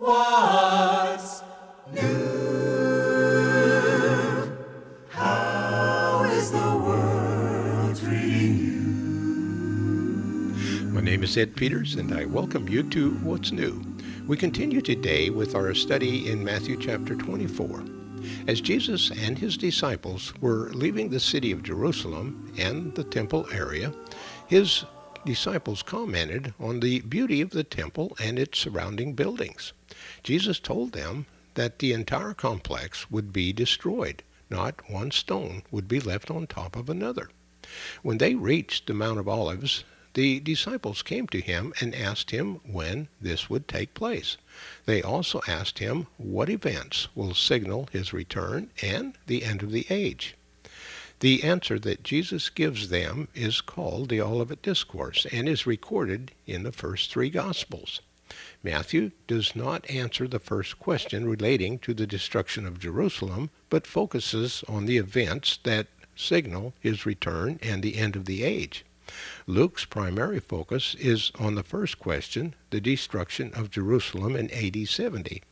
What's new? How is the world treating you? My name is Ed Peters, and I welcome you to What's New. We continue today with our study in Matthew chapter 24. As Jesus and his disciples were leaving the city of Jerusalem and the temple area, his disciples commented on the beauty of the temple and its surrounding buildings. Jesus told them that the entire complex would be destroyed. Not one stone would be left on top of another. When they reached the Mount of Olives, the disciples came to him and asked him when this would take place. They also asked him what events will signal his return and the end of the age. The answer that Jesus gives them is called the Olivet Discourse and is recorded in the first three Gospels. Matthew does not answer the first question relating to the destruction of Jerusalem, but focuses on the events that signal his return and the end of the age. Luke's primary focus is on the first question, the destruction of Jerusalem in AD 70.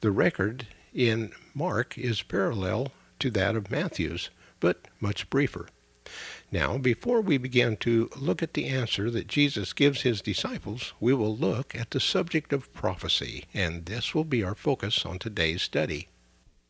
The record in Mark is parallel to that of Matthew's, but much briefer. Now, before we begin to look at the answer that Jesus gives his disciples, we will look at the subject of prophecy, and this will be our focus on today's study.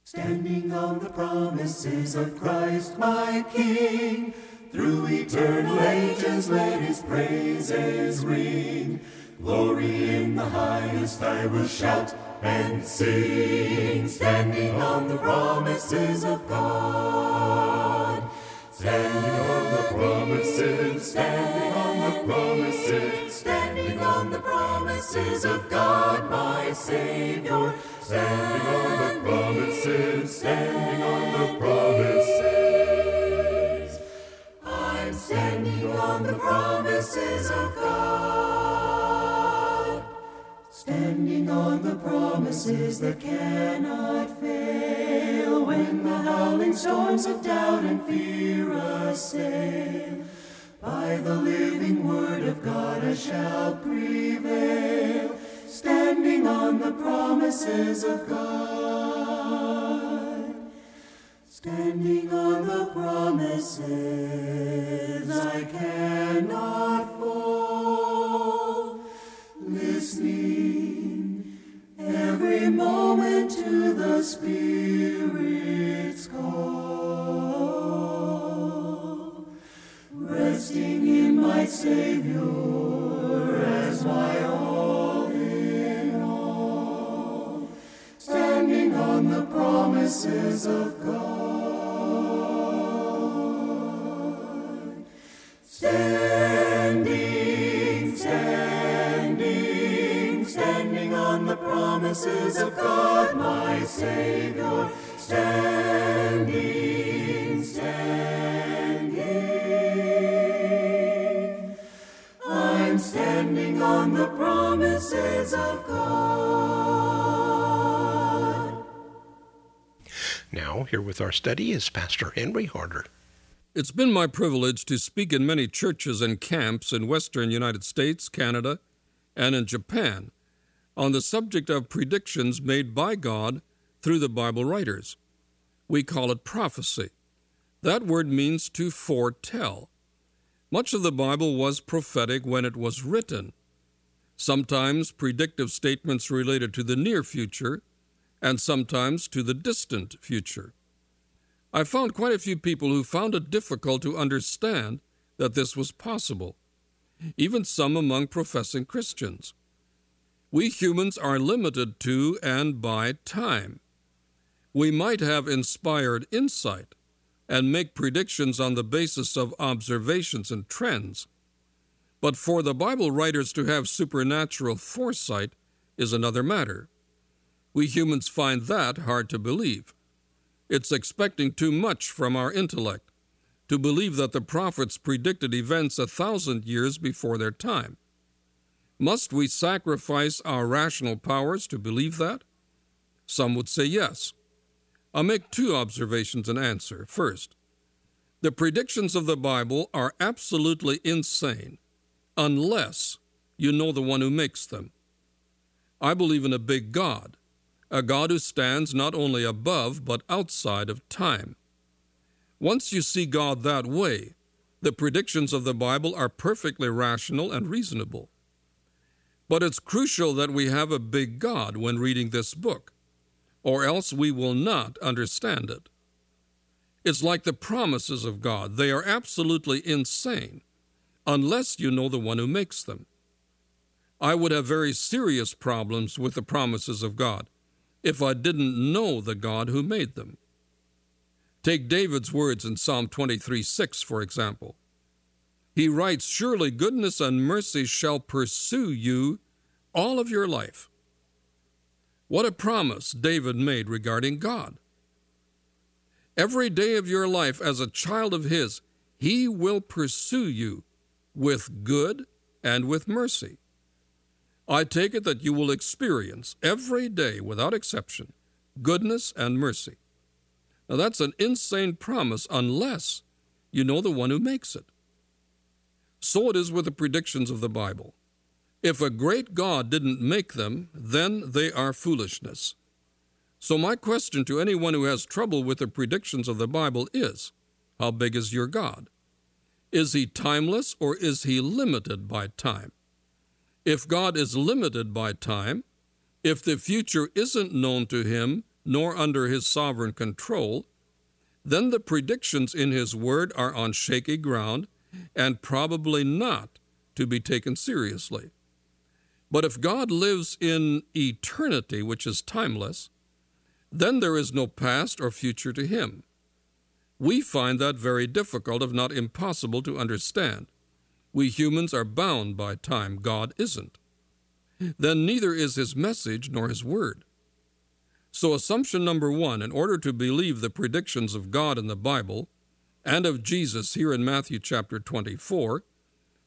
Standing on the promises of Christ my King, through eternal ages let his praises ring. Glory in the highest I will shout and sing, standing on the promises of God. Standing on the promises, standing on the promises, standing on the promises of God, my Savior. Standing on the promises, standing on the promises. I'm standing on the promises of God. Standing on the promises that cannot fail when the howling storms of doubt and fear assail. By the living word of God I shall prevail, standing on the promises of God. Standing on the promises I cannot promises of God, my Savior. Standing, standing. I'm standing on the promises of God. Now, here with our study is Pastor Henry Harder. It's been my privilege to speak in many churches and camps in western United States, Canada, and in Japan on the subject of predictions made by God through the Bible writers. We call it prophecy. That word means to foretell. Much of the Bible was prophetic when it was written. Sometimes predictive statements related to the near future, and sometimes to the distant future. I found quite a few people who found it difficult to understand that this was possible, even some among professing Christians. We humans are limited to and by time. We might have inspired insight and make predictions on the basis of observations and trends. But for the Bible writers to have supernatural foresight is another matter. We humans find that hard to believe. It's expecting too much from our intellect to believe that the prophets predicted events a thousand years before their time. Must we sacrifice our rational powers to believe that? Some would say yes. I'll make two observations in answer. First, the predictions of the Bible are absolutely insane unless you know the one who makes them. I believe in a big God, a God who stands not only above but outside of time. Once you see God that way, the predictions of the Bible are perfectly rational and reasonable. But it's crucial that we have a big God when reading this book, or else we will not understand it. It's like the promises of God, they are absolutely insane unless you know the one who makes them. I would have very serious problems with the promises of God if I didn't know the God who made them. Take David's words in Psalm 23 6, for example. He writes, Surely goodness and mercy shall pursue you all of your life. What a promise David made regarding God. Every day of your life as a child of His, He will pursue you with good and with mercy. I take it that you will experience every day, without exception, goodness and mercy. Now, that's an insane promise unless you know the one who makes it. So it is with the predictions of the Bible. If a great God didn't make them, then they are foolishness. So, my question to anyone who has trouble with the predictions of the Bible is How big is your God? Is he timeless or is he limited by time? If God is limited by time, if the future isn't known to him nor under his sovereign control, then the predictions in his word are on shaky ground and probably not to be taken seriously. But if God lives in eternity, which is timeless, then there is no past or future to him. We find that very difficult, if not impossible, to understand. We humans are bound by time, God isn't. Then neither is his message nor his word. So, assumption number one in order to believe the predictions of God in the Bible and of Jesus here in Matthew chapter 24,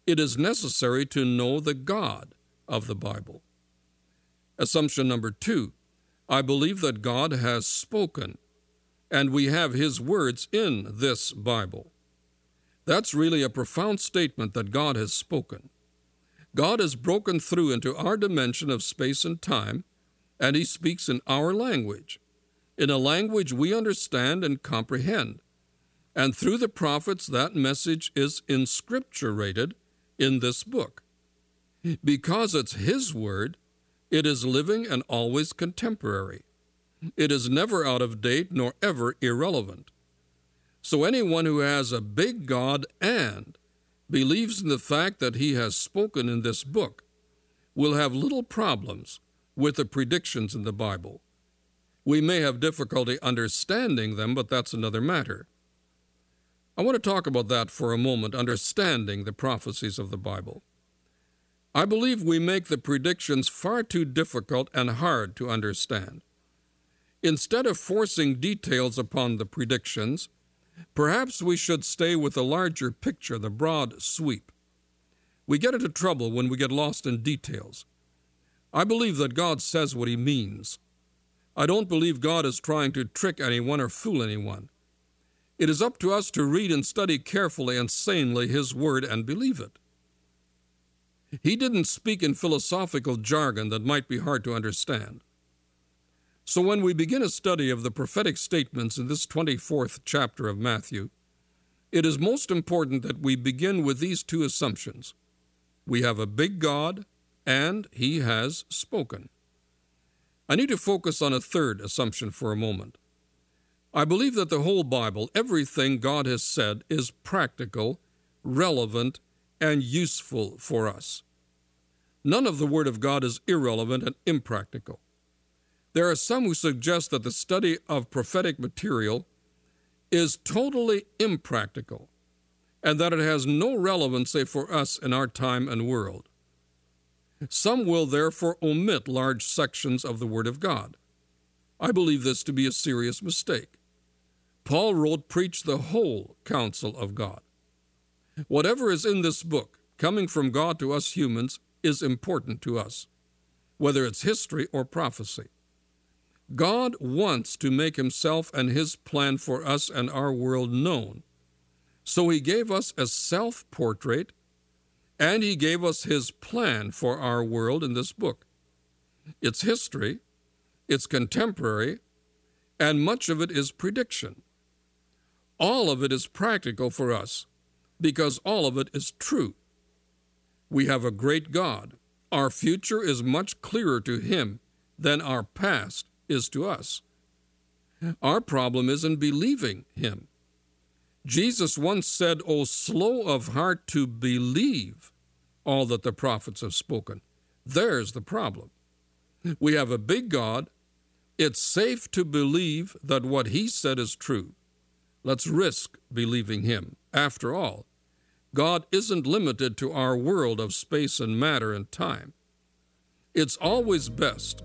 it is necessary to know the God of the Bible. Assumption number two I believe that God has spoken and we have His words in this Bible. That's really a profound statement that God has spoken. God has broken through into our dimension of space and time, and He speaks in our language, in a language we understand and comprehend. And through the prophets, that message is inscripturated in this book. Because it's His word, it is living and always contemporary. It is never out of date nor ever irrelevant. So anyone who has a big God and believes in the fact that he has spoken in this book will have little problems with the predictions in the Bible. We may have difficulty understanding them, but that's another matter. I want to talk about that for a moment, understanding the prophecies of the Bible. I believe we make the predictions far too difficult and hard to understand. Instead of forcing details upon the predictions, perhaps we should stay with the larger picture, the broad sweep. We get into trouble when we get lost in details. I believe that God says what He means. I don't believe God is trying to trick anyone or fool anyone. It is up to us to read and study carefully and sanely His Word and believe it. He didn't speak in philosophical jargon that might be hard to understand. So, when we begin a study of the prophetic statements in this 24th chapter of Matthew, it is most important that we begin with these two assumptions. We have a big God, and He has spoken. I need to focus on a third assumption for a moment. I believe that the whole Bible, everything God has said, is practical, relevant, and useful for us. None of the Word of God is irrelevant and impractical. There are some who suggest that the study of prophetic material is totally impractical and that it has no relevancy for us in our time and world. Some will therefore omit large sections of the Word of God. I believe this to be a serious mistake. Paul wrote, Preach the whole counsel of God. Whatever is in this book, coming from God to us humans, is important to us, whether it's history or prophecy. God wants to make himself and his plan for us and our world known. So he gave us a self portrait and he gave us his plan for our world in this book. It's history, it's contemporary, and much of it is prediction. All of it is practical for us because all of it is true. We have a great God. Our future is much clearer to Him than our past is to us. Our problem is in believing Him. Jesus once said, O slow of heart to believe all that the prophets have spoken. There's the problem. We have a big God. It's safe to believe that what He said is true. Let's risk believing Him. After all, God isn't limited to our world of space and matter and time. It's always best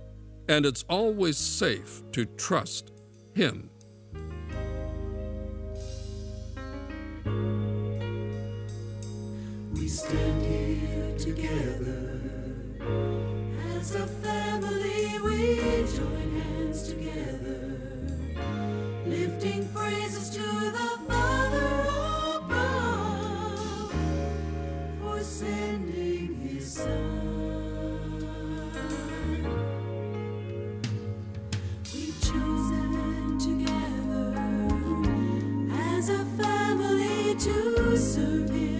and it's always safe to trust Him. We stand here together as a family. We join hands together, a family to serve Him